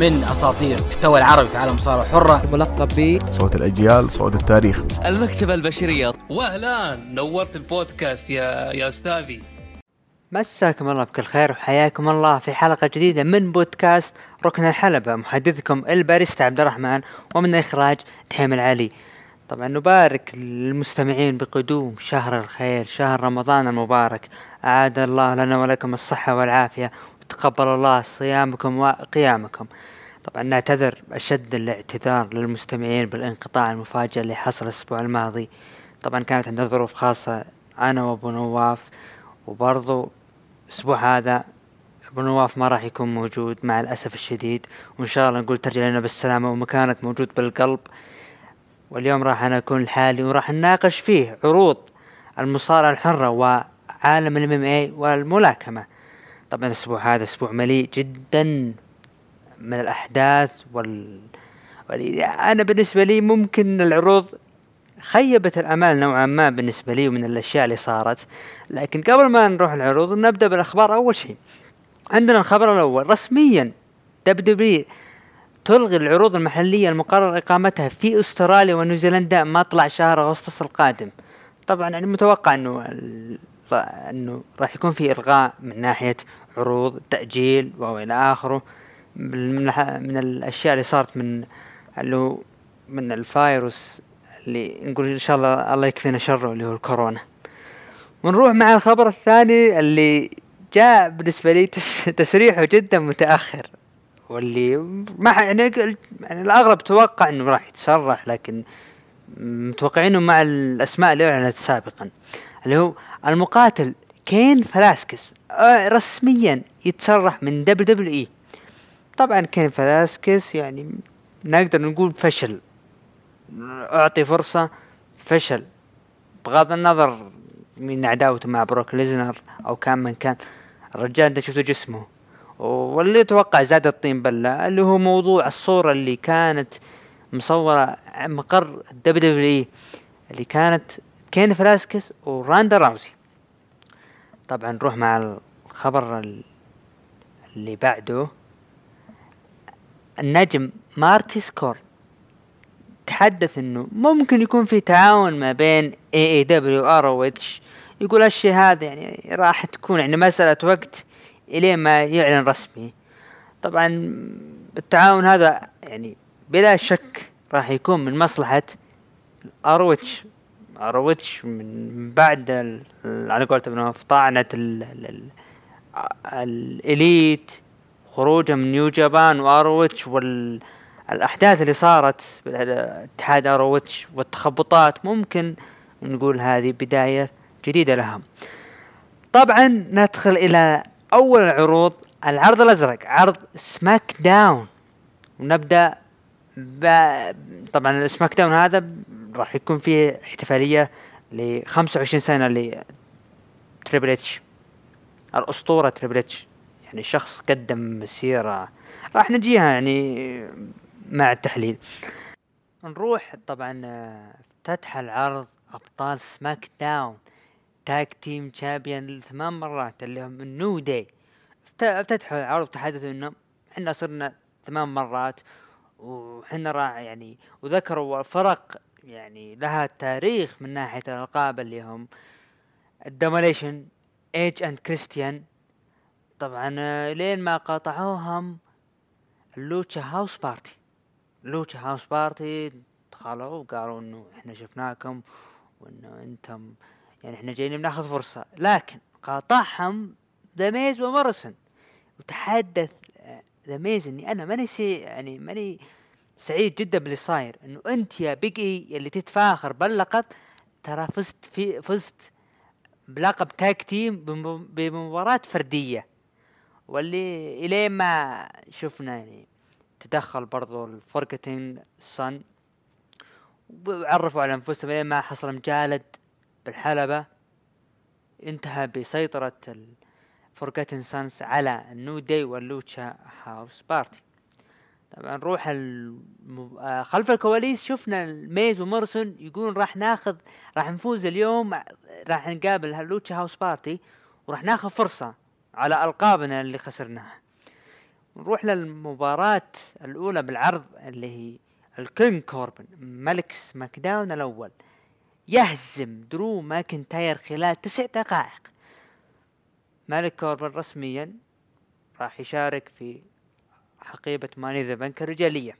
من أساطير المحتوى العربي في عالم المصارعه الحره ملقب ب صوت الأجيال صوت التاريخ. المكتبة البشرية. واهلا نورت البودكاست يا يا أستاذي. مساكم الله بكل خير وحياكم الله في حلقة جديدة من بودكاست ركن الحلبة. محدثكم الباريستا عبد الرحمن ومن الإخراج دحيم العلي. طبعا نبارك للمستمعين بقدوم شهر الخير شهر رمضان المبارك. أعاد الله لنا ولكم الصحة والعافية. وتقبل الله صيامكم وقيامكم. طبعا نعتذر أشد الاعتذار للمستمعين بالانقطاع المفاجئ اللي حصل الأسبوع الماضي. طبعا كانت عندنا ظروف خاصة أنا وأبو نواف وبرضو الأسبوع هذا أبو نواف ما راح يكون موجود مع الأسف الشديد. وإن شاء الله نقول ترجع لنا بالسلامة ومكانك موجود بالقلب. واليوم راح أنا أكون لحالي وراح نناقش فيه عروض المصارعة الحرة وعالم ال MMA والملاكمة. طبعا الأسبوع هذا أسبوع مليء جدا من الأحداث وال... أنا بالنسبة لي ممكن العروض خيبت الأمال نوعا ما بالنسبة لي ومن الأشياء اللي صارت. لكن قبل ما نروح العروض نبدأ بالأخبار أول شيء. عندنا الخبر الأول. رسميا WWE تلغي العروض المحلية المقرر إقامتها في أستراليا ونيوزيلندا مطلع شهر أغسطس القادم. طبعا يعني متوقع إنه انه راح يكون في الغاء من ناحية عروض تأجيل وإلى آخره. من من الأشياء اللي صارت من اللي من الفايروس اللي نقول إن شاء الله الله يكفينا شره اللي هو الكورونا. ونروح مع الخبر الثاني اللي جاء بالنسبة لي تس تسريحه جدا متأخر. واللي ما يعني يعني الاغلب توقع إنه راح يتسرح لكن متوقعينه مع الأسماء اللي أعلنت سابقا. اللي هو المقاتل Cain Velasquez آه، رسميا يتسرح من WWE. طبعا Cain Velasquez يعني نقدر نقول فشل. أعطي فرصة فشل. بغض النظر من عداوته مع Brock Lesnar أو كان من كان الرجال انت شفتوا جسمه. واللي أتوقع زاد الطين بلة اللي هو موضوع الصورة اللي كانت مصورة مقر ال WWE اللي كانت Cain Velasquez و Ronda Rousey. طبعا نروح مع الخبر ال- اللي بعده. النجم Marty Scurll تحدث إنه ممكن يكون في تعاون ما بين اي اي دبليو اتش يقول الشيء هذا يعني راح تكون يعني مسألة وقت إلين ما يعلن رسمي. طبعا التعاون هذا يعني بلا شك راح يكون من مصلحة اروتش اروتش من بعد على ابن نواف طعنة ال- ال- ال- الإليت خروجه من نيو جابان واروتش وال الأحداث اللي صارت اتحاد اروتش والتخبطات ممكن نقول هذه بداية جديدة لها طبعا ندخل إلى أول العروض العرض الأزرق عرض SmackDown. ونبدأ ب... طبعا ال SmackDown هذا راح يكون فيه احتفالية ل 25 سنة ل Triple H الأسطورة Triple H يعني شخص قدم مسيرة. راح نجيها يعني مع التحليل. نروح طبعا آه، افتتح العرض أبطال SmackDown tag team champion ثمان مرات اللي هم ال New Day افتتحوا العرض وتحدثوا إنه إحنا صرنا ثمان مرات. وحنا راح يعني وذكروا فرق يعني لها تاريخ من ناحية الألقاب اللي هم ال Domination Edge and Christian. طبعا آه، لين ما قاطعوهم ال Lucha House Party. لوتشا هاوس بارتي دخلوا وقالوا إنه إحنا شفناكم وإنه أنتم يعني إحنا جايين بناخذ فرصة. لكن قاطعهم ذا ميز وتحدث ذا ميز إني أنا ماني يعني ماني سعيد جدا باللي صاير إنه أنت يا بيج اي اللي تتفاخر باللقب ترى فزت في فزت بلقب tag team بم- بمباراة فردية. واللي إلين ما شفنا يعني تدخل برضو الفوركتين سن وعرفوا على أنفسهم إلين ما حصل مجالد بالحلبة. انتهى بسيطرة الفوركتين سانس على النيو داي واللوتشا هاوس بارتي. طبعا نروح. آه، خلف الكواليس شفنا الميز ومورسون يقولون راح ناخذ راح نفوز اليوم راح نقابل هاللوتشا هاوس بارتي وراح ناخذ فرصة على ألقابنا اللي خسرناها نروح للمباراة الأولى بالعرض اللي هي الكينج كوربن ملك سماك داون الأول يهزم درو ماكنتاير خلال تسع دقائق ملك كوربن رسميا راح يشارك في حقيبة ماني ذا بنك الرجالية.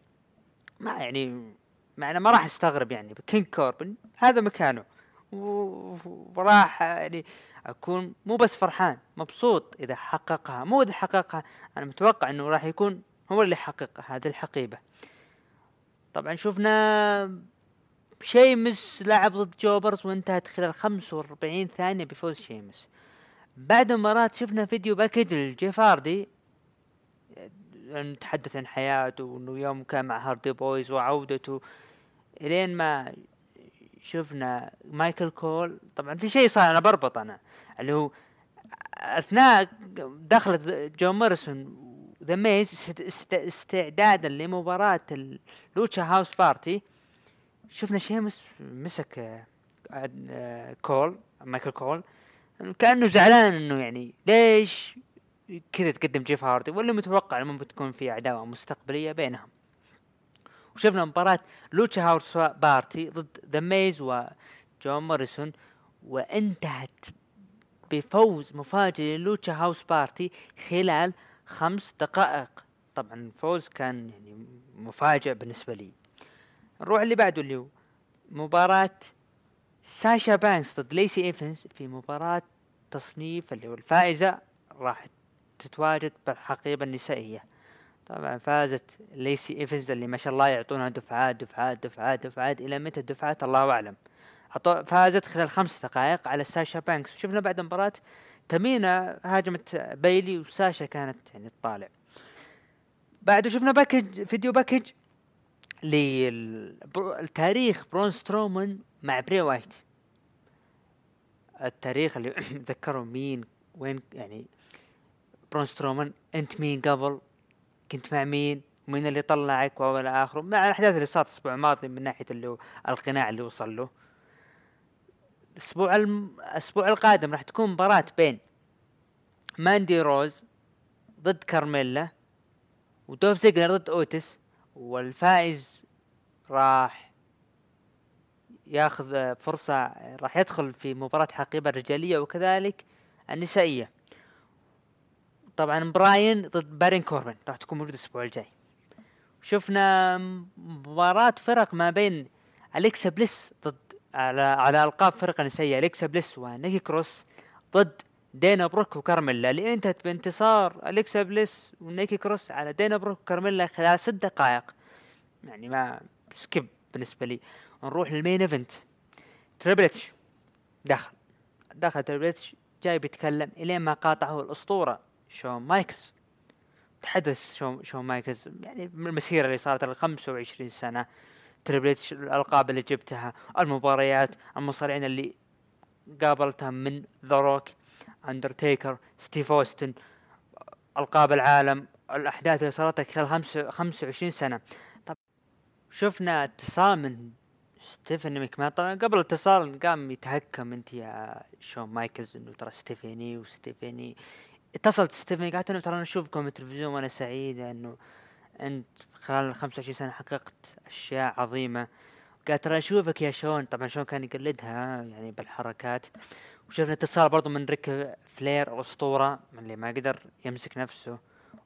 ما يعني مع أنا ما راح أستغرب يعني كينج كوربن هذا مكانه. وراح يعني أكون مو بس فرحان مبسوط إذا حققها. مو إذا حققها أنا متوقع إنه راح يكون هو اللي يحقق هذه الحقيبة. طبعا شفنا شيمس لعب ضد jobbers وانتهت خلال 45 ثانية بفوز شيمس. بعد المباراة شفنا video package لجيف هاردي نتحدث عن حياته وإنه يوم كان مع هاردي بويز وعودته إلين ما شفنا مايكل كول طبعا في شيء صار أنا بربط أنا اللي هو أثناء دخلت جون موريسون ذا ميز است- است- استعدادا لمباراة اللوتشا هاوس بارتي شفنا شيمس مسك كول مايكل كول كأنه زعلان إنه يعني ليش كذا تقدم جيف هاردي ولا متوقع انه ممكن تكون في عداوه مستقبلية بينهم. وشفنا مباراة لوتشا هاوس بارتي ضد ذا ميز وجون موريسون وانتهت بفوز مفاجئ للوتشا هاوس بارتي خلال خمس دقائق. طبعا الفوز كان يعني مفاجئ بالنسبة لي. نروح اللي بعده اللي هو مباراة ساشا بانكس ضد ليسي إيفنز في مباراة تصنيف اللي هو الفائزة راح تتواجد بالحقيبة النسائية طبعا فازت ليسي إيفنز اللي ما شاء الله يعطونها دفعات دفعات دفعات دفعات. إلى متى الدفعات؟ الله أعلم. فازت خلال خمس دقائق على ساشا بانكس. وشفنا بعد المباراة تمينا هاجمت بايلي وساشا كانت يعني تطالع بعده شفنا package video package للتاريخ برون سترومان مع بري وايت. التاريخ اللي ذكروا مين وين يعني برون سترومان أنت مين قبل؟ كنت مع مين؟ مين اللي طلعك والى اخره مع الأحداث اللي صارت الأسبوع الماضي من ناحية اللي القناع اللي وصل له. الأسبوع الم... الأسبوع القادم راح تكون مباراة بين ماندي روز ضد كارميلا ودوف زيجلر ضد اوتيس والفائز راح ياخذ فرصة راح يدخل في مباراة حقيبة الرجالية وكذلك النسائية. طبعا براين ضد بارون كوربن راح تكون موجودة الأسبوع الجاي. شفنا مباراة فرق ما بين أليكسا بليس ضد على على ألقاب فرقة نسائية أليكسا بليس ونيكي كروس ضد دينا بروك وكارميلا. اللي انتهت بانتصار أليكسا بليس ونيكي كروس على دينا بروك وكارميلا خلال ست دقائق. يعني match skip بالنسبة لي. نروح لل main event. تريبل إتش دخل دخل تريبل إتش جاي بيتكلم الين ما قاطعه الأسطورة. شون مايكلز. تحدث شون شون مايكلز يعني من المسيرة اللي صارت ال 25 سنة. تريبل إتش الألقاب اللي جبتها المباريات المصارعين اللي قابلتهم من ذا روك اندرتيكر ستيف اوستن ألقاب العالم الأحداث اللي صارت خلال خمس 25 سنة. طب شفنا اتصال من ستيفاني مكمان طبعا قبل الاتصال قام يتهكم أنت يا شون مايكلز إنه ترى ستيفاني وستيفاني اتصلت ستيفاني قالت إنه ترى أنا أشوفكم بالتلفزيون وأنا سعيده إنه أنت خلال 25 سنة حققت أشياء عظيمة. قالت ترى أشوفك يا شون. طبعا شون كان يقلدها يعني بالحركات. وشفنا اتصال برضو من ريك فلير الاسطوره من اللي ما قدر يمسك نفسه.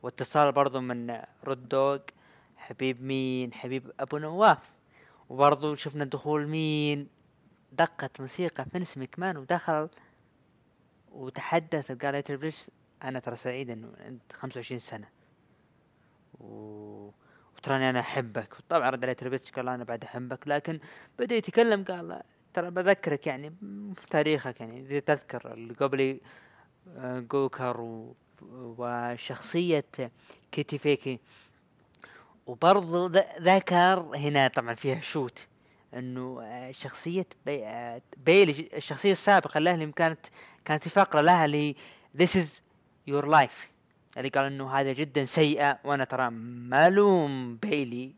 واتصال برضو من رود دوغ حبيب مين؟ حبيب أبو نواف. وبرضو شفنا دخول مين؟ دقت موسيقى فينس مكمان ودخل وتحدث وقال تربلش أنا ترى سعيد إنه انت 25 سنة. و... وتراني أنا أحبك. وطبعا رد عليه تريبل إتش قال أنا بعد أحبك لكن بدأ يتكلم قال ترى بذكرك يعني بتاريخك يعني. إذا تذكر اللي قبلي آه، جوكر و... وشخصية كيتي فيكي. وبرضو ذ- ذكر هنا طبعا فيها shoot إنه آه، شخصية بي... آه، بيلي الشخصية السابقة له اللي كانت كانت في فقرة لها اللي This is your life. اللي قال إنه هذا جدا سيئة وأنا ترى ملوم بيلي.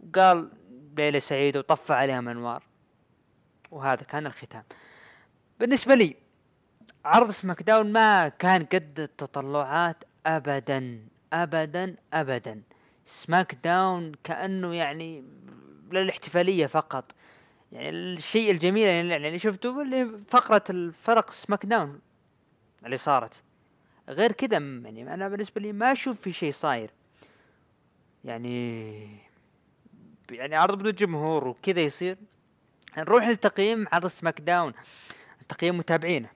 وقال بيلي سعيدة وطفى عليها الأنوار. وهذا كان الختام. بالنسبة لي عرض SmackDown ما كان قد التطلعات ابدا ابدا ابدا. SmackDown كأنه يعني للاحتفالية فقط. يعني الشيء الجميل يعني اللي شفته اللي فقرة الفرق SmackDown اللي صارت. غير كذا يعني أنا بالنسبة لي ما أشوف في شيء صاير. يعني يعني عرض بدون جمهور وكذا يصير. نروح للتقييم عرض سماك داون تقييم متابعينه.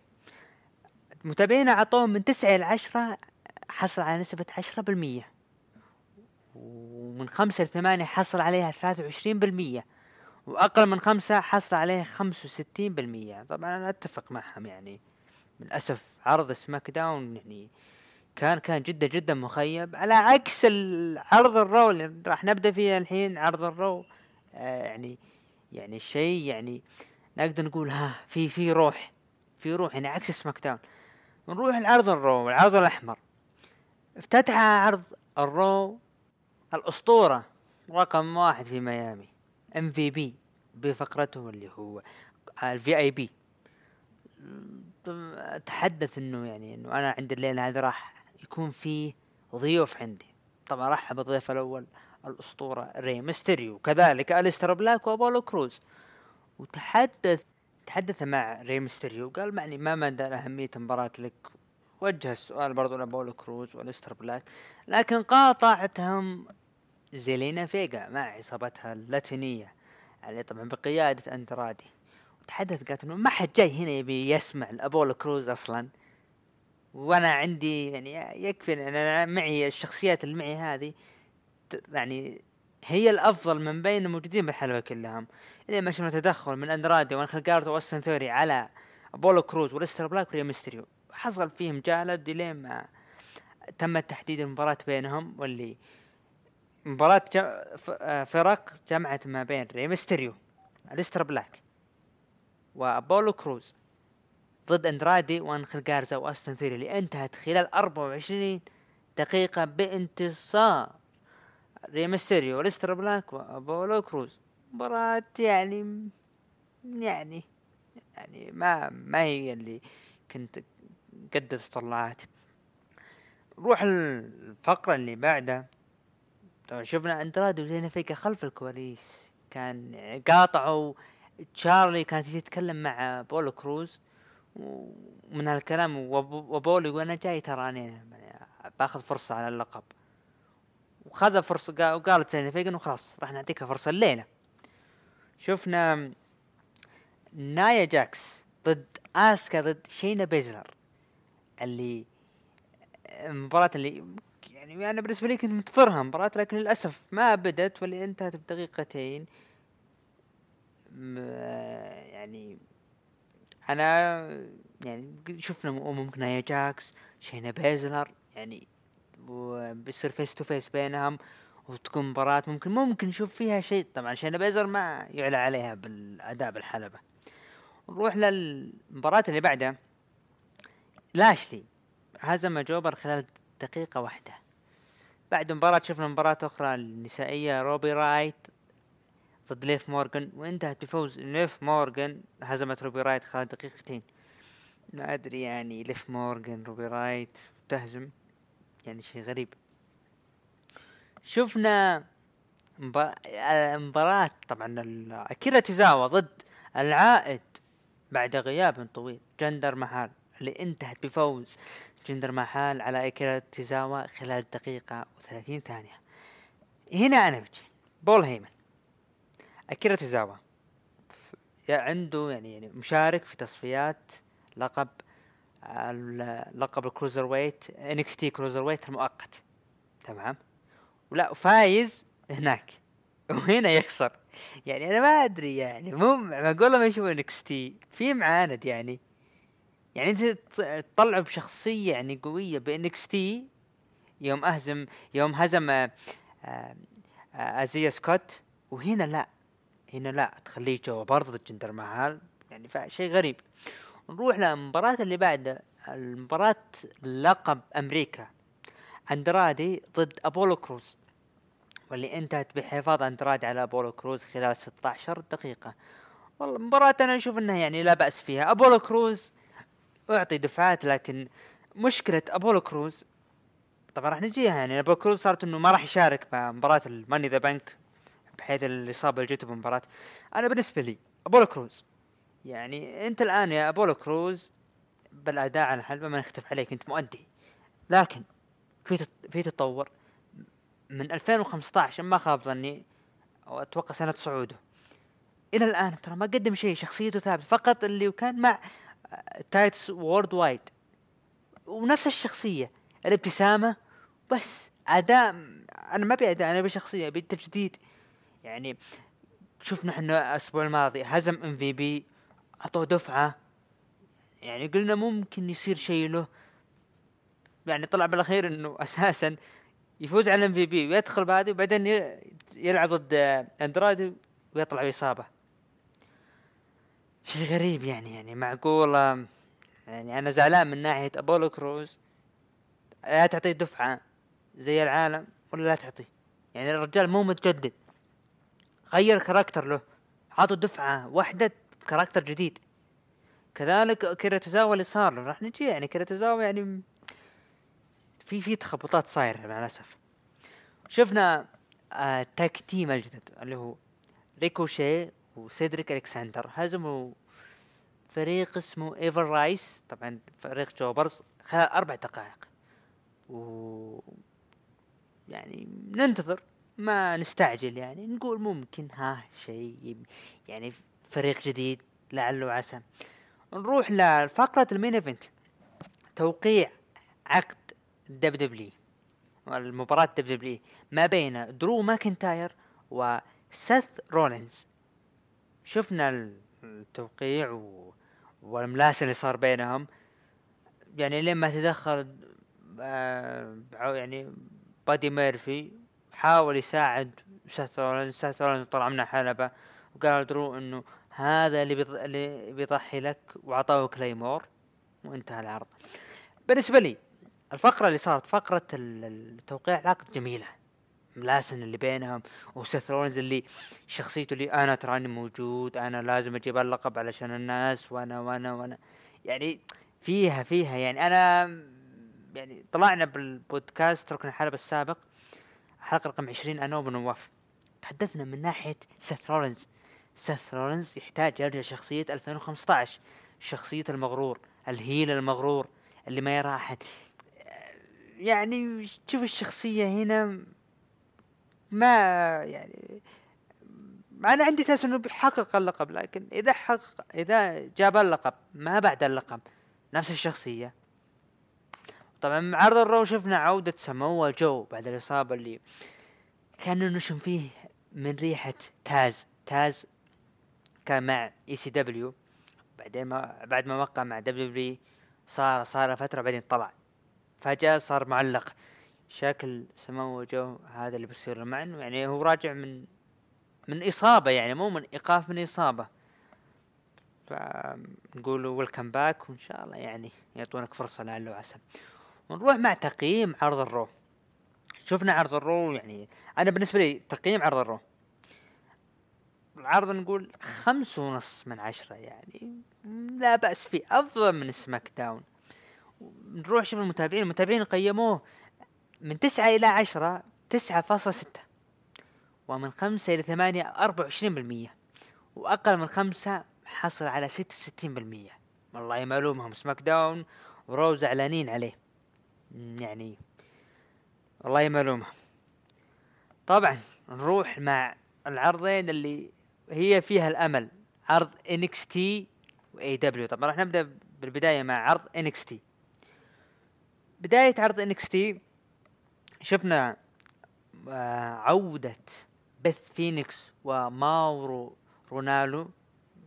متابعينه أعطوه من تسعة إلى عشرة حصل على نسبة عشرة بالمية. ومن خمسة لثمانية حصل عليها ثلاثة وعشرين بالمية. وأقل من خمسة حصل عليها خمسة وستين بالمية. طبعا أنا أتفق معهم يعني. للأسف عرض سماك داون يعني كان كان جدا جدا مخيب. على عكس عرض ال Raw اللي راح نبدأ فيه الحين عرض ال Raw آه يعني يعني شيء يعني نقدر نقول ها في في روح في روح يعني عكس SmackDown. نروح لعرض ال Raw العرض الأحمر. افتتح عرض ال Raw الأسطورة رقم واحد في ميامي MVP بفقرته اللي هو ال VIP تحدث إنه يعني إنه أنا عند الليلة هذه راح يكون في ضيوف عندي. طبعا رحب بالضيف الأول الأسطورة ري ميستيريو. كذلك أليستر بلاك وأبولو كروز. وتحدث تحدث مع ري ميستيريو. قال معني ما مدى أهمية المباراه لك؟ وجه السؤال برضو لأبولو كروز وأليستر بلاك. لكن قاطعتهم زيلينا فيجا مع عصابتها اللاتينية. يعني طبعا بقيادة أندرادي. وتحدث قالت إنه ما حد جاي هنا يبي يسمع الأبولو كروز أصلا. وأنا عندي يعني يكفي إن أنا معي الشخصيات اللي معي هذه. يعني هي الأفضل من بين الموجودين بالحلبة كلهم. اذا ما شفنا تدخل من اندرادي وانخل جارزا واوستن ثيري على أبولو كروز واليستر بلاك وري ميستريو حصل فيهم جلد لين ما تم تحديد المباراة بينهم واللي مباراة فرق جمعت ما بين ري ميستريو اليستر بلاك. وأبولو كروز ضد أندرادي وانخل جارزا وأوستن ثيري اللي انتهت خلال 24 دقيقة بانتصار ري ميستيريو واليستر بلاك وأبولو كروز. مباراة يعني يعني يعني ما ما هي اللي كنت قد تطلعات روح الفقرة اللي بعدها. شفنا أندرادي وزيلينا فيجا خلف الكواليس. كان قاطعوا تشارلي كانت تتكلم مع أبولو كروز ومن هالكلام وأبولو وأنا جاي تراني باخذ فرصة على اللقب. وخذ فرصة وقالت زيلينا فيجا وخلاص راح نعطيك فرصة الليلة. شفنا نايا جاكس ضد آسكا ضد شينا بيزلر اللي المباراة اللي يعني أنا بالنسبة لي كنت منتظرها مباراة لكن للأسف ما بدت واللي انتهت بدقيقتين يعني أنا يعني شفنا ممكن نايا جاكس شينا بيزلر يعني وبيصير face to face بينهم وتكون مباراة ممكن ممكن نشوف فيها شيء طبعا شينا بيزلر ما يعلى عليها بالأداء بالحلبة. نروح للمباراة اللي بعدها. لاشلي هزم jobber خلال دقيقة واحدة. بعد مباراة شفنا مباراة أخرى النسائية روبي رايت ضد ليف مورغان وانتهت بفوز ليف مورغان. هزمت روبي رايت خلال دقيقتين. ما أدري يعني ليف مورغان روبي رايت تهزم؟ يعني شيء غريب. شفنا مباراة طبعا اكيرا تيزاوا ضد العائد بعد غياب طويل جندر محال. اللي انتهت بفوز جندر محال على اكيرا تيزاوا خلال دقيقة وثلاثين ثانية. هنا أنا بجي. بول هيمن. اكيرا تيزاوا عنده يعني يعني مشارك في تصفيات لقب لقب ال Cruiserweight NXT Cruiserweight المؤقت. تمام؟ ولا فايز هناك. وهنا يخسر. يعني أنا ما أدري يعني مو معقوله ما يشوف NXT؟ في معاند يعني. يعني أنت تطلعوا بشخصية يعني قوية ب NXT. يوم أهزم يوم هزم آه، آه، آيزيا سكوت. وهنا لا. هنا لا تخليه جوا برضه جندر محال يعني شيء غريب. نروح للمباراة اللي بعد. المباراة لقب أمريكا. أندرادي ضد أبولو كروز. واللي انتهت بحفاظ أندرادي على أبولو كروز خلال 16 دقيقة. والله مباراة أنا أشوف إنها يعني لا بأس فيها. أبولو كروز أعطي دفعات لكن مشكلة أبولو كروز طبعا راح نجيها يعني. أبولو كروز صارت إنه ما راح يشارك بمباراة ال Money in the Bank بحيث الاصابة اللي جته بالمباراة أنا بالنسبة لي أبولو كروز. يعني أنت الآن يا أبولو كروز بالأداء على الحلبة ما نختلف عليك أنت مؤدي. لكن في في تطور. من 2015 ما خاب ظني أتوقع سنة صعوده. إلى الآن ترى ما قدم شيء شخصيته ثابتة. فقط اللي كان مع Titus Worldwide. ونفس الشخصية. الابتسامة بس أداء أنا ما أبي أداء أنا أبي شخصية أبي تجديد. يعني شفنا إحنا الأسبوع الماضي هزم MVP أعطوه دفعة. يعني قلنا ممكن يصير شيء له. يعني طلع بالأخير إنه أساسا يفوز على MVP ويدخل بعده وبعدين يلعب ضد اندرادي ويطلع باصابة شيء غريب يعني يعني معقولة. يعني أنا زعلان من ناحية أبولو كروز. لا تعطيه دفعة زي العالم ولا لا تعطيه. يعني الرجال مو متجدد. غير character له. عطوا دفعة واحدة character جديد. كذلك أكيرا توزاوا اللي صار له. راح نجي يعني أكيرا توزاوا يعني في في تخبطات صايرة مع الأسف. شفنا آه tag team الجدد اللي هو ريكوشي وسيدريك الكسندر هزموا فريق اسمه Ever-Rise. طبعا فريق jobbers خلال أربع دقائق. و يعني ننتظر. ما نستعجل يعني نقول ممكن ها شيء يعني فريق جديد لعله وعسى نروح لفقرة ال main event توقيع عقد WWE المباراة WWE ما بين درو ماكنتاير وسيث رولينز. شفنا ال- التوقيع و... والملاسن اللي صار بينهم. يعني لين ما تدخل آه يعني بادي ميرفي حاول يساعد سيث رولينز طلع منه حلبة وقال درو إنه هذا اللي. اللي بيضحي لك وعطاه Claymore وانتهى العرض بالنسبة لي الفقرة اللي صارت فقرة التوقيع العقد جميلة ملاسن اللي بينهم وسيث رولينز اللي شخصيته اللي أنا تراني موجود أنا لازم أجيب اللقب علشان الناس وأنا وأنا وأنا يعني فيها فيها يعني أنا يعني طلعنا بالبودكاست ركن الحلبة السابق حلقة رقم 20 أنا وابو نواف تحدثنا من ناحية سيث رولينز. سيث رولينز يحتاج يرجع شخصية 2015 شخصية المغرور ال heel المغرور اللي ما يرى أحد. يعني شوف الشخصية هنا ما يعني أنا عندي أساس إنه بيحقق اللقب لكن إذا حقق إذا جاب اللقب ما بعد اللقب نفس الشخصية. طبعا مع عرض الرو شفنا عودة سموا جو بعد الإصابة اللي كان نشم فيه من ريحة تاز. تاز كان مع ECW بعدين ما بعد ما وقع مع WWE صار صار فترة بعدين طلع. فجأة صار معلق. شكل سمو جو هذا اللي بيصير له. مع يعني هو راجع من من إصابة يعني مو من إيقاف من إصابة. فنقول welcome back وإن شاء الله يعني يعطونك فرصة لعله وعسى. ونروح مع تقييم عرض الرو. شفنا عرض الرو يعني أنا بالنسبة لي تقييم عرض الرو. العرض نقول خمس ونص من عشرة يعني لا بأس فيه أفضل من سماك داون. نروح شوف المتابعين المتابعين قيموه من تسعة إلى عشرة تسعة فاصلة ستة ومن خمسة إلى ثمانية أربعة وعشرين بالمية وأقل من خمسة حصل على ستة وستين بالمية. والله ما ألومهم سماك داون ورو زعلانين عليه. يعني والله ما ألومهم طبعا نروح مع العرضين اللي هي فيها الأمل عرض NXT و AEW طبعا راح نبدأ بالبداية مع عرض NXT بداية عرض NXT شفنا آه، عودة بث فينيكس وماورو رونالو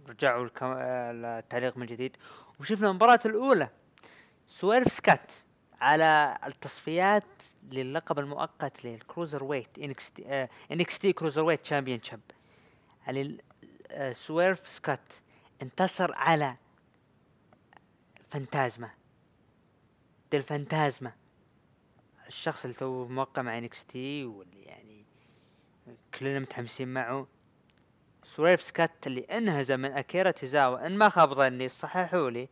رجعوا الكم... آه، التعليق من جديد. وشفنا المباراة الأولى سويرف سكات. على التصفيات للقب المؤقت لل cruiserweight آه NXT cruiserweight championship سويرف سكات انتصر على فانتازما. دي الفانتازما الشخص اللي تو موقع مع NXT واللي يعني كلنا متحمسين معه. سويرف سكات اللي انهزم من أكيرا توزاوا. إن ما خاب ظني صححوا لي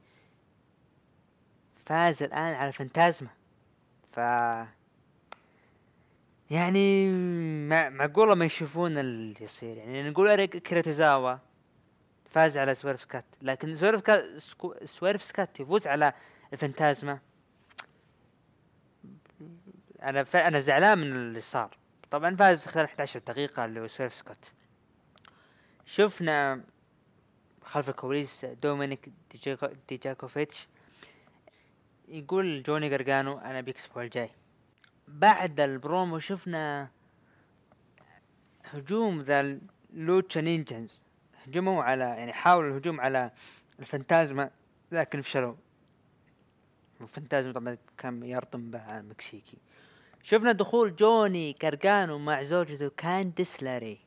فاز الآن على فانتازما. ف يعني مع معقولة ما يشوفون اللي يصير. يعني نقول أكيرا توزاوا فاز على سويرف سكات لكن سويرف كات سكو سويرف سكات يفوز على الفانتازما. أنا ف... أنا زعلان من اللي صار. طبعا فاز خلال 11 دقيقة اللي هو سويرف سكوت شفنا خلف الكواليس دومينيك ديجاكو ديجاكوفيتش يقول جوني قرقانو أنا بيكسب الأسبوع الجاي. بعد البرومو شفنا هجوم ذا لوتشا نينجنز. هجموا على يعني حاولوا الهجوم على الفانتازما لكن فشلوا. الفانتازما طبعا كان يرطم به مكسيكي. شفنا دخول جوني قارقانو مع زوجته كانديس لاري.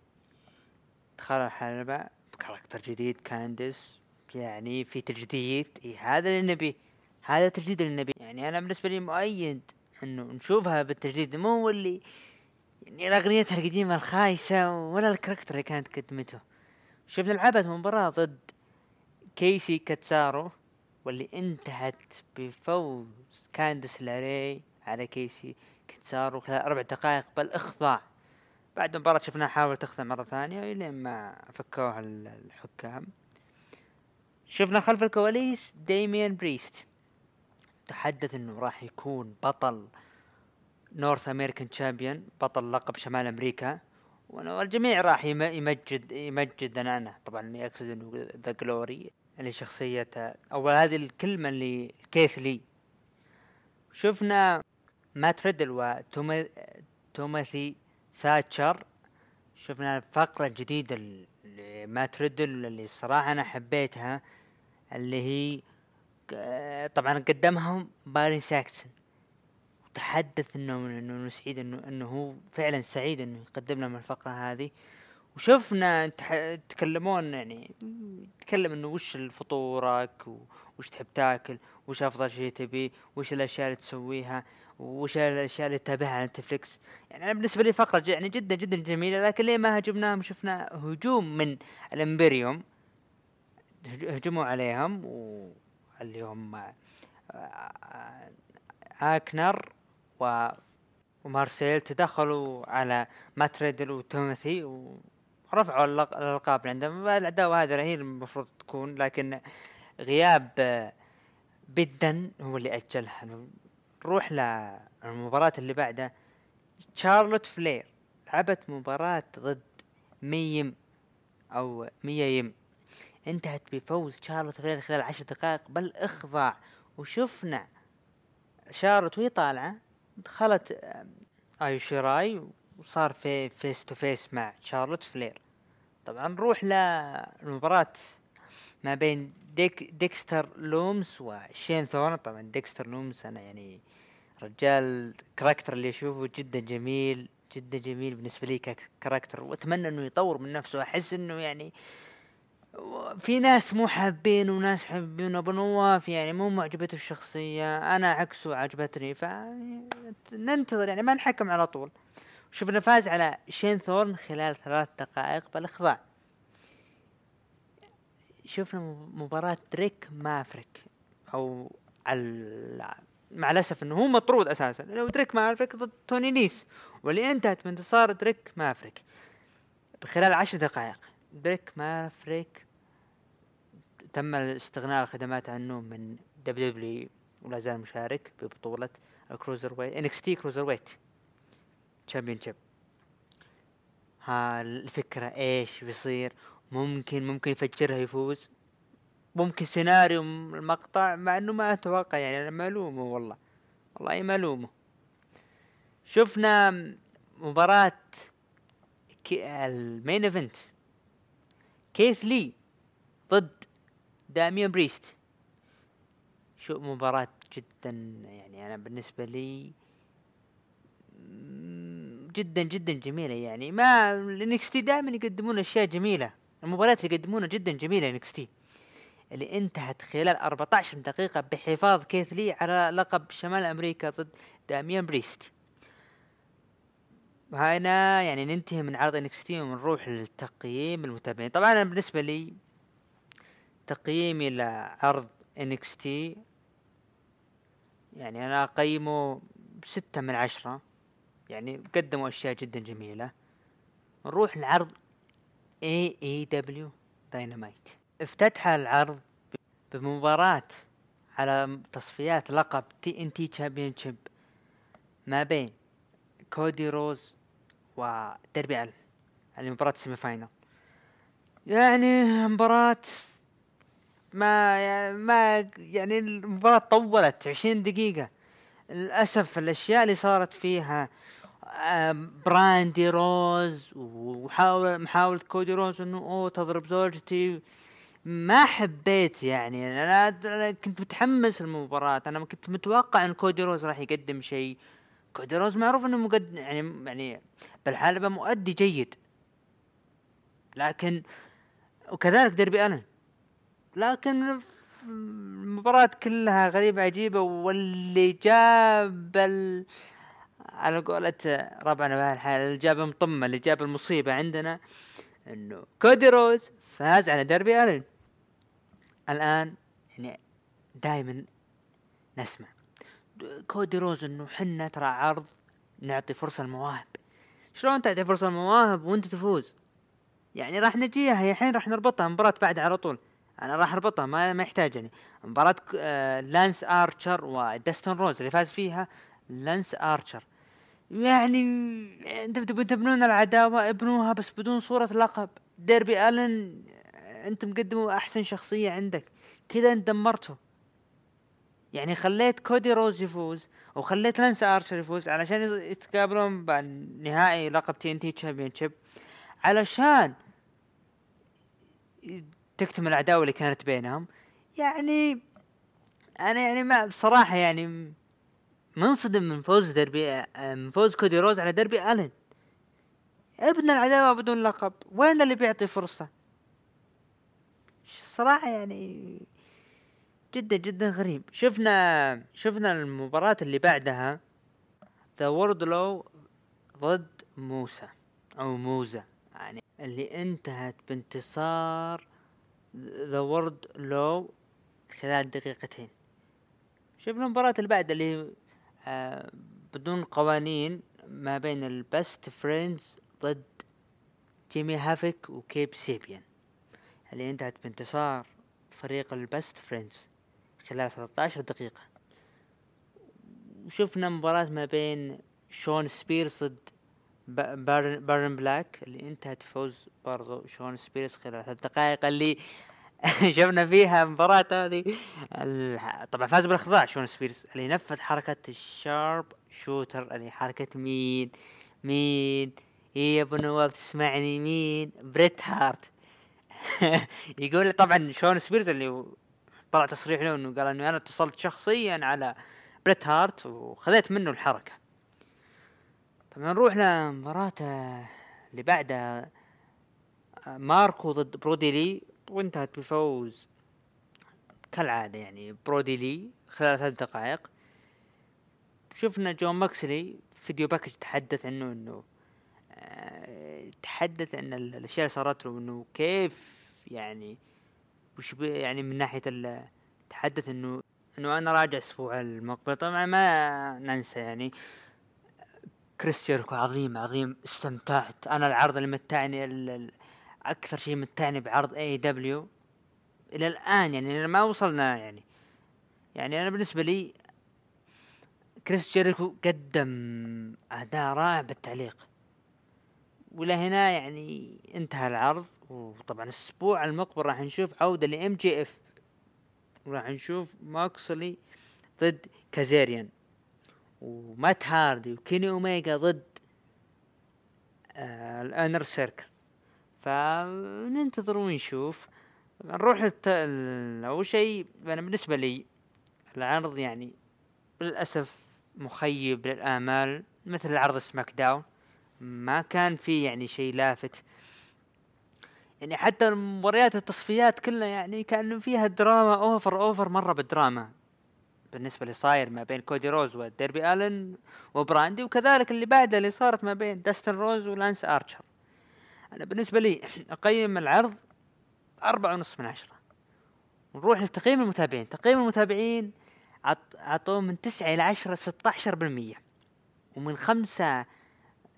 دخل الحلبة ب character جديد كانديس يعني في تجديد إيه هذا اللي نبي هذا تجديد اللي نبي يعني أنا بالنسبة لي مؤيد إنه نشوفها بالتجديد مو هو اللي يعني اغنيتها القديمة الخايسة ولا ال character اللي كانت قدمته. شفنا لعبت مباراة ضد كيسي كاتسارو واللي انتهت بفوز كاندس لاري على كيسي كاتسارو خلال أربع دقائق بالإخضاع. بعد المباراة شفناها حاول تخضع مرة ثانية إلين ما فكوها الحكام. شفنا خلف الكواليس ديميان بريست. تحدث إنه راح يكون بطل North American Champion بطل لقب شمال أمريكا والجميع راح يمجد يمجد أنا طبعا يقصد إنه the glory اللي شخصية أو هذه الكلمة اللي كيف لي. شفنا مات ريدل وتيموثي ثاتشر. شفنا فقرة جديدة لمات ريدل اللي الصراحة أنا حبيتها اللي هي طبعا قدمهم باري ساكسون. وتحدث إنه إنه سعيد انه إنه هو فعلا سعيد إنه يقدم لهم الفقرة هذه. وشفنا يتكلمون يعني يتكلم إنه وش فطورك وش تحب تاكل وش أفضل شيء تبي وش الأشياء اللي تسويها وش الأشياء اللي تتابعها على نتفليكس. يعني أنا بالنسبة لي فقرة يعني جدا جدا جميلة لكن ليه ما هجمناهم؟ شفنا هجوم من الإمبريوم هجموا عليهم و اللي هم آه، آكنر و ومارسيل تدخلوا على ماتريدل وتوماثي ورفعوا الألقاب عندهم العداوة هذه هي المفروض تكون لكن غياب آه، بدا هو اللي أجلها. نروح للمباراة اللي بعدها. شارلوت فلير لعبت مباراة ضد ميم أو ميا يم انتهت بفوز شارلوت فلير خلال عشر دقائق بالاخضاع وشفنا شارلوت وهي طالعة دخلت آيو شيراي وصار في face to face مع شارلوت فلير. طبعا نروح للمباراة ما بين ديك ديكستر لومس وشين ثورن. طبعا ديكستر لومس أنا يعني رجال character اللي أشوفه جدا جميل جدا جميل بالنسبة لي ك character وأتمنى إنه يطور من نفسه. أحس إنه يعني في ناس مو حابين وناس حابين ابو نواف يعني مو معجبته الشخصية. أنا عكسه عجبتني فننتظر يعني ما نحكم على طول. شفنا فاز على شين ثورن خلال ثلاث دقائق بالإخضاع. شفنا مباراة دريك مافريك أو مع الأسف إنه هو مطرود أساسا. لو دريك مافريك ضد توني نيس واللي أنتهت بانتصار دريك مافريك. بخلال عشر دقائق دريك مافريك تم استغناء الخدمات عنه من WW ولا زال مشارك ببطولة ال Cruiserweight NXT Cruiserweight Championship ها الفكرة إيش بيصير؟ ممكن ممكن يفجرها يفوز. ممكن سيناريو المقطع مع إنه ما أتوقع يعني أنا ملومه والله. والله ملومه شفنا مباراة ال main event. كيث لي ضد داميان بريست شفنا مباراة جدا يعني أنا بالنسبة لي جدا جدا جميلة. يعني ما ال NXT دائما يقدمون أشياء جميلة. المباريات اللي يقدمونها جدا جميلة NXT. اللي انتهت خلال 14 دقيقة بحفاظ كيث لي على لقب شمال أمريكا ضد داميان بريست. هنا يعني ننتهي من عرض NXT ونروح للتقييم المتابعين. طبعا أنا بالنسبة لي تقييمي لعرض NXT يعني أنا أقيمه ستة من عشرة يعني قدموا أشياء جدا جميلة. نروح لعرض دبليو داينامايت افتتح العرض بمباراة على تصفيات لقب TNT Championship ما بين كودي روز وداربي ال المباراة semi final يعني مباراة ما يعني ما يعني المباراة طولت عشرين دقيقة. للأسف الأشياء اللي صارت فيها براندي روز وحاول محاولة كودي روز إنه أوه تضرب زوجتي. ما حبيت يعني. أنا كنت متحمس المباراة أنا كنت متوقع إن كودي روز راح يقدم شيء. كودي روز معروف إنه مقدم يعني يعني بالحلبة مؤدي جيد. لكن وكذلك ديربي ألن. لكن المباراة كلها غريبة عجيبة واللي جاب ال... على قولة ربعنا بهالحال اللي جاب مطمة اللي جاب المصيبة عندنا إنه كودي روز فاز على ديربي الن الآن يعني دائما نسمع كودي روز إنه حنا ترى عرض نعطي فرصة المواهب شلون تعطي فرصة المواهب وأنت تفوز؟ يعني راح نجيها الحين راح نربطها مباراة بعد على طول. أنا راح أربطها ما ما يحتاج يعني مباراة آه لانس آرشر ودستن رودز اللي فاز فيها لانس آرشر. يعني انت تبون تبنون العداوة ابنوها بس بدون صورة لقب. داربي آلن انت مقدم أحسن شخصية عندك. كذا انت دمرته. يعني خليت كودي روز يفوز وخليت لانس آرشر يفوز علشان يتقابلون بنهائي لقب TNT championship. علشان تكتمل العداوة اللي كانت بينهم. يعني أنا يعني ما بصراحة يعني منصدم من فوز دربي من فوز كودي روز على دربي آلن. ابن العداوة بدون لقب وين اللي بيعطي فرصة؟ صراحة يعني جدا جدا غريب. شفنا شفنا المباراة اللي بعدها ذا وورد لو ضد موسى أو موزة. يعني اللي انتهت بانتصار ذا وورد لو خلال دقيقتين. شفنا المباراة اللي بعد اللي آه بدون قوانين ما بين ال Best Friends ضد جيمي هافك وكيب سيبيان اللي انتهت بانتصار فريق ال Best Friends خلال 13 دقيقة. وشفنا مباراة ما بين شون سبيرز ضد بارن بلاك اللي انتهت فوز برضو شون سبيرز خلال ثلاث دقائق اللي شفنا فيها مباراة هذه. طبعا فاز بالاخضاع شون سبيرز اللي نفذ حركة ال sharpshooter اللي حركة مين؟ مين؟ إيه يا أبو نواف تسمعني؟ مين؟ بريت هارت. يقول طبعا شون سبيرز اللي طلع تصريح له إنه قال إنه أنا اتصلت شخصيا على بريت هارت وخذيت منه الحركة. طبعا نروح لمباراة اللي بعدها ماركو ضد برودي لي وانتهت بفوز كالعادة يعني. برودي لي خلال ثلاث دقائق. شفنا جون ماكسلي video package تحدث عنه إنه أه تحدث عن الأشياء اللي صارت له إنه كيف يعني وش يعني من ناحية تحدث إنه إنه أنا راجع الأسبوع المقبل. طبعا ما ننسى يعني. كريس عظيم عظيم. استمتعت. أنا العرض اللي متعني أكثر شيء متعني بعرض AEW إلى الآن يعني ما وصلنا يعني. يعني أنا بالنسبة لي كريس جيريكو قدم أداء رائع بالتعليق. ولا هنا يعني انتهى العرض. وطبعا الأسبوع المقبل راح نشوف عودة ل MJF وراح نشوف ماكسلي ضد كازيريان ومات هاردي وكيني أوميجا ضد آه ال Inner Circle. فننتظر ونشوف. نروح الت... أول شيء أنا بالنسبة لي العرض يعني للأسف مخيب للآمال مثل عرض سماك داون. ما كان في يعني شيء لافت. يعني حتى مباريات التصفيات كلها يعني كان فيها دراما over over مرة بالدراما. بالنسبة اللي صاير ما بين كودي روز وديربي ألن وبراندي وكذلك اللي بعده اللي صارت ما بين داستن روز ولانس أرشر. أنا بالنسبة لي أقيم العرض أربعة ونص من عشرة. نروح لتقييم المتابعين. تقييم المتابعين عطوه من تسعة إلى عشرة ستة عشر بالمية. ومن خمسة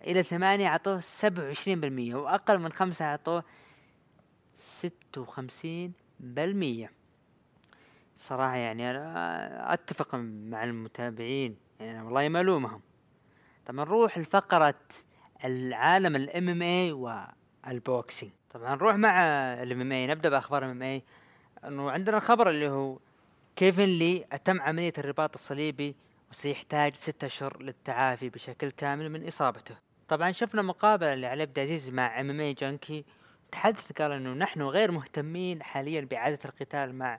إلى ثمانية أعطوه سبعة وعشرين بالمية. وأقل من خمسة أعطوه ستة وخمسين بالمية. صراحة يعني أنا أتفق مع المتابعين يعني أنا والله ما ألومهم طبعا نروح لفقرة عالم ال MMA وال boxing. طبعا نروح مع ال MMA نبدأ بأخبار ال MMA إنه عندنا خبر اللي هو كيفن لي أتم عملية الرباط الصليبي وسيحتاج ستة أشهر للتعافي بشكل كامل من إصابته. طبعا شفنا مقابلة لعلي عبد العزيز مع MMA Junkie. تحدث قال إنه نحن غير مهتمين حاليا بإعادة القتال مع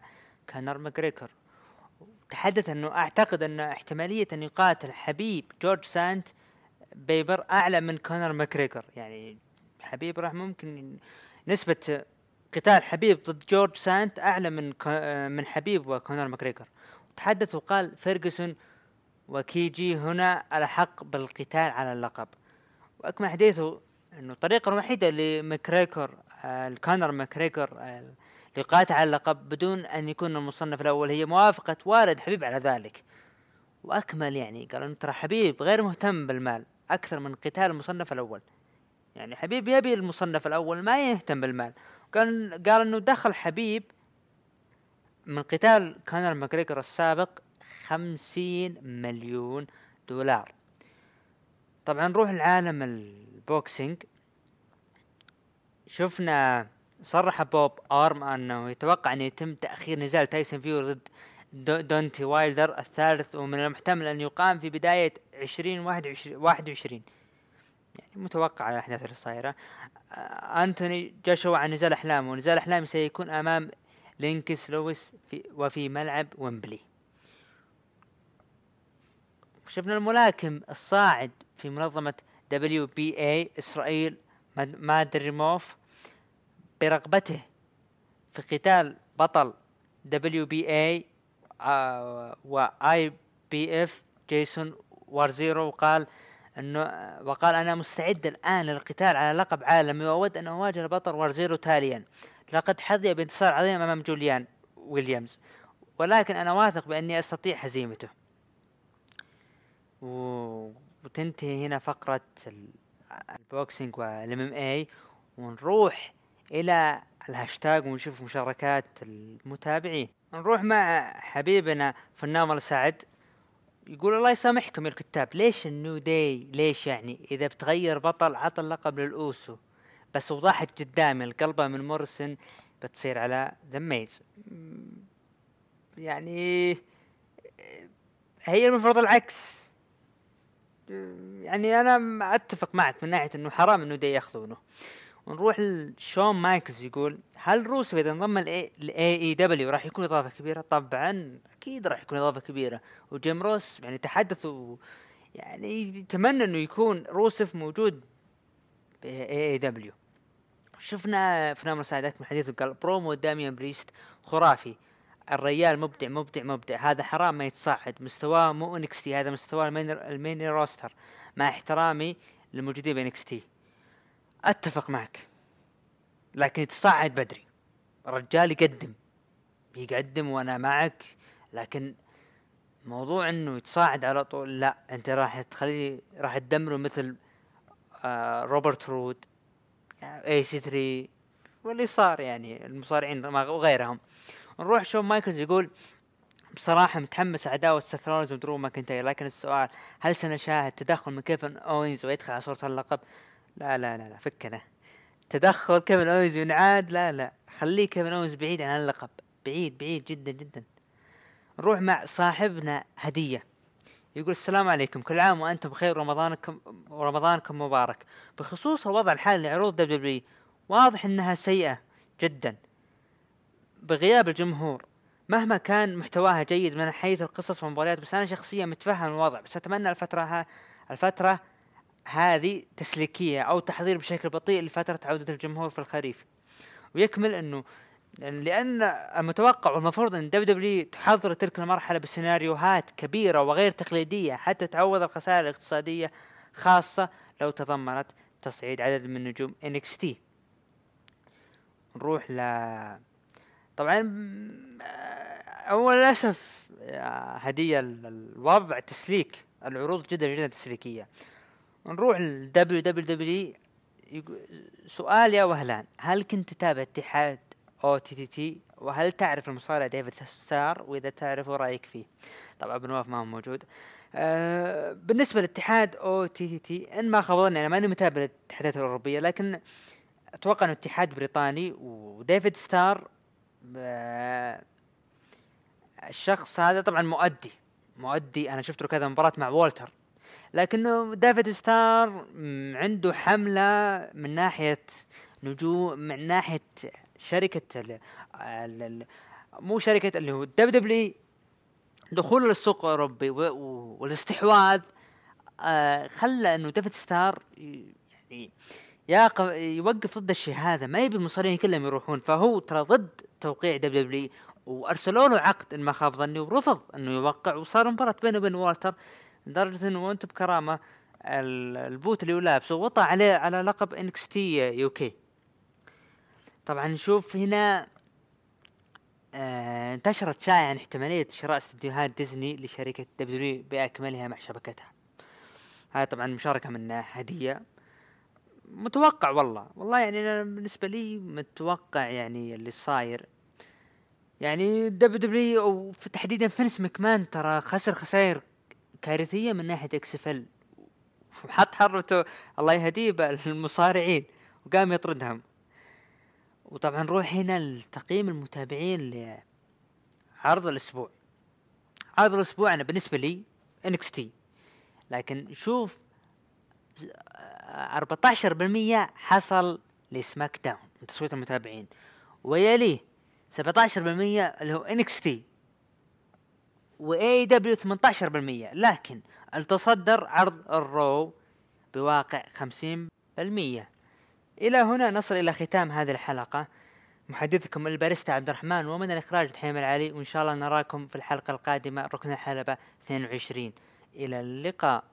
كونر ماكريجر تحدث انه أعتقد أن احتمالية أن يقاتل حبيب جورج سانت بيير أعلى من كونر ماكريجر يعني حبيب راح ممكن نسبة قتال حبيب ضد جورج سانت أعلى من من حبيب وكونر ماكريجر تحدث وقال فيرجسون وغيتجي لهم الحق بالقتال على اللقب. وأكمل حديثه أنه الطريقة الوحيدة لماكريجر لكونر ماكريجر لقاتل على اللقب بدون أن يكون المصنف الأول. هي موافقة والد حبيب على ذلك. وأكمل يعني قال انه ترى حبيب غير مهتم بالمال أكثر من قتال المصنف الأول. يعني حبيب يبي المصنف الأول ما يهتم بالمال. قال قال إنه دخل حبيب من قتال كونر ماكريجر السابق خمسين مليون دولار. طبعا نروح لعالم ال boxing. شفنا صرح بوب ارم أنه يتوقع أن يتم تأخير نزال تايسون فيوري ضد دونتي وايلدر الثالث ومن المحتمل أن يقام في بداية عشرين واحد وعشرين يعني متوقع على الأحداث اللي صايرة. أنتوني جاشوا عن نزال أحلامه ونزال أحلامه سيكون أمام لينوكس لويس في وفي ملعب ويمبلي. شفنا الملاكم الصاعد في منظمة WBA إسرائيل مادريموف. برغبته في قتال بطل IBF جيسون روزاريو وقال إنه وقال أنا مستعد الآن للقتال على لقب عالمي وأود أن أواجه البطل روزاريو تاليا. لقد حظي بانتصار عظيم أمام جوليان ويليامز ولكن أنا واثق بأني أستطيع هزيمته. وتنتهي هنا فقرة ال boxing وال MMA ونروح إلى الهاشتاج ونشوف مشاركات المتابعين. نروح مع حبيبنا فنان سعد. يقول الله يسامحكم يا الكتاب ليش ال New Day ليش يعني إذا بتغير بطل عطى اللقب لل Uso؟ بس وضحت قدامي القلبة من مورسن بتصير على The Miz. يعني هي المفروض العكس. يعني أنا أتفق معك من ناحية إنه حرام انه دي يأخذونه. ونروح لشون مايكلز يقول هل روسو اذا انضم ل AEW راح يكون إضافة كبيرة؟ طبعا أكيد راح يكون إضافة كبيرة. وجيم روس يعني تحدثوا يعني يتمنى إنه يكون روسف موجود AEW شفنا في نمر سعادات من حديثه قال برومو داميان بريست خرافي. الريال مبدع مبدع مبدع. هذا حرام ما يتصاعد. مستواه مو NXT هذا مستواه ال main, ال main roster. مع احترامي للموجودين ب NXT أتفق معك. لكن يتصاعد بدري. الرجال يقدم. يقدم وأنا معك. لكن موضوع إنه يتصاعد على طول لا. أنت راح تخليه راح تدمره مثل آه روبرت رود EC3 واللي صار يعني المصارعين وغيرهم. نروح شون مايكلز يقول بصراحة متحمس عداوة سيث ودرو ماكنتاير. لكن السؤال هل سنشاهد تدخل من كيفن أوينز ويدخل على صورة اللقب؟ لا لا لا لا فكنا تدخل كيفن اوينز ينعاد لا لا. خليه كيفن اوينز بعيد عن اللقب. بعيد بعيد جدا جدا. نروح مع صاحبنا هدية. يقول السلام عليكم. كل عام وأنتم بخير. ورمضانكم ورمضانكم مبارك. بخصوص الوضع الحالي لعروض W واضح إنها سيئة جدا. بغياب الجمهور. مهما كان محتواها جيد من حيث القصص والمباريات بس أنا شخصيا متفهم الوضع. بس أتمنى الفترة ها الفترة هذه تسليكية أو تحضير بشكل بطيء لفترة عودة الجمهور في الخريف. ويكمل إنه لأن المتوقع والمفروض إن WW تحضر تلك المرحلة بسيناريوهات كبيرة وغير تقليدية حتى تعوض الخسائر الاقتصادية خاصة لو تضمنت تصعيد عدد من نجوم NXT نروح ل طبعا هو للأسف آه، هدية ال- الوضع تسليك العروض جدا جدا تسليكية. نروح ل WWE سؤال يا وهلان هل كنت تتابع اتحاد OTT؟ وهل تعرف المصارع ديفيد ستار؟ وإذا تعرف رأيك فيه؟ طبعا نواف ما هو موجود. آه بالنسبة للاتحاد أو تي تي تي إن ما خاب ظني أنا ماني متابع الاتحادات الأوروبية لكن أتوقع انه اتحاد بريطاني وديفيد ستار آه الشخص هذا طبعا مؤدي مؤدي. أنا شفت له كذا مباراة مع وولتر لكنه ديفيد ستار عنده حملة من ناحية نجوم من ناحية شركة ال ال ال مو شركة اللي هو WW دخوله للسوق و- والاستحواذ آه خلى إنه ديفيد ستار يعني يقف يوقف ضد الشيء هذا ما يبي المصارعين كلهم يروحون. فهو ترى ضد توقيع WW وأرسلوا له عقد إن ما خاب ظني ورفض إنه يوقع. وصار مباراة بينه وبين والتر. لدرجة إنه وأنت بكرامة ال- ال boot اللي هو لابسه وطى عليه على لقب NXT UK. طبعا نشوف هنا آه انتشرت شائعة عن احتمالية شراء استديوهات ديزني لشركة W بأكملها مع شبكتها. هاي طبعا مشاركة من هدية. متوقع والله والله يعني أنا بالنسبة لي متوقع يعني اللي صاير. يعني WW أو في تحديدا فينس مكمان ترى خسر خسائر كارثية من ناحية XFL وحط حرته الله يهديه المصارعين وقام يطردهم. وطبعا نروح هنا لتقييم المتابعين لعرض الأسبوع. عرض الأسبوع أنا بالنسبة لي NXT. لكن شوف 14% حصل ل SmackDown من تصويت المتابعين. ويليه 17% اللي هو NXT. و AEW 18% لكن التصدر عرض ال Raw بواقع 50% إلى هنا نصل إلى ختام هذه الحلقة. محدثكم الباريستا عبد الرحمن ومن الإخراج دحيم العلي وإن شاء الله نراكم في الحلقة القادمة ركن الحلبة 22 إلى اللقاء.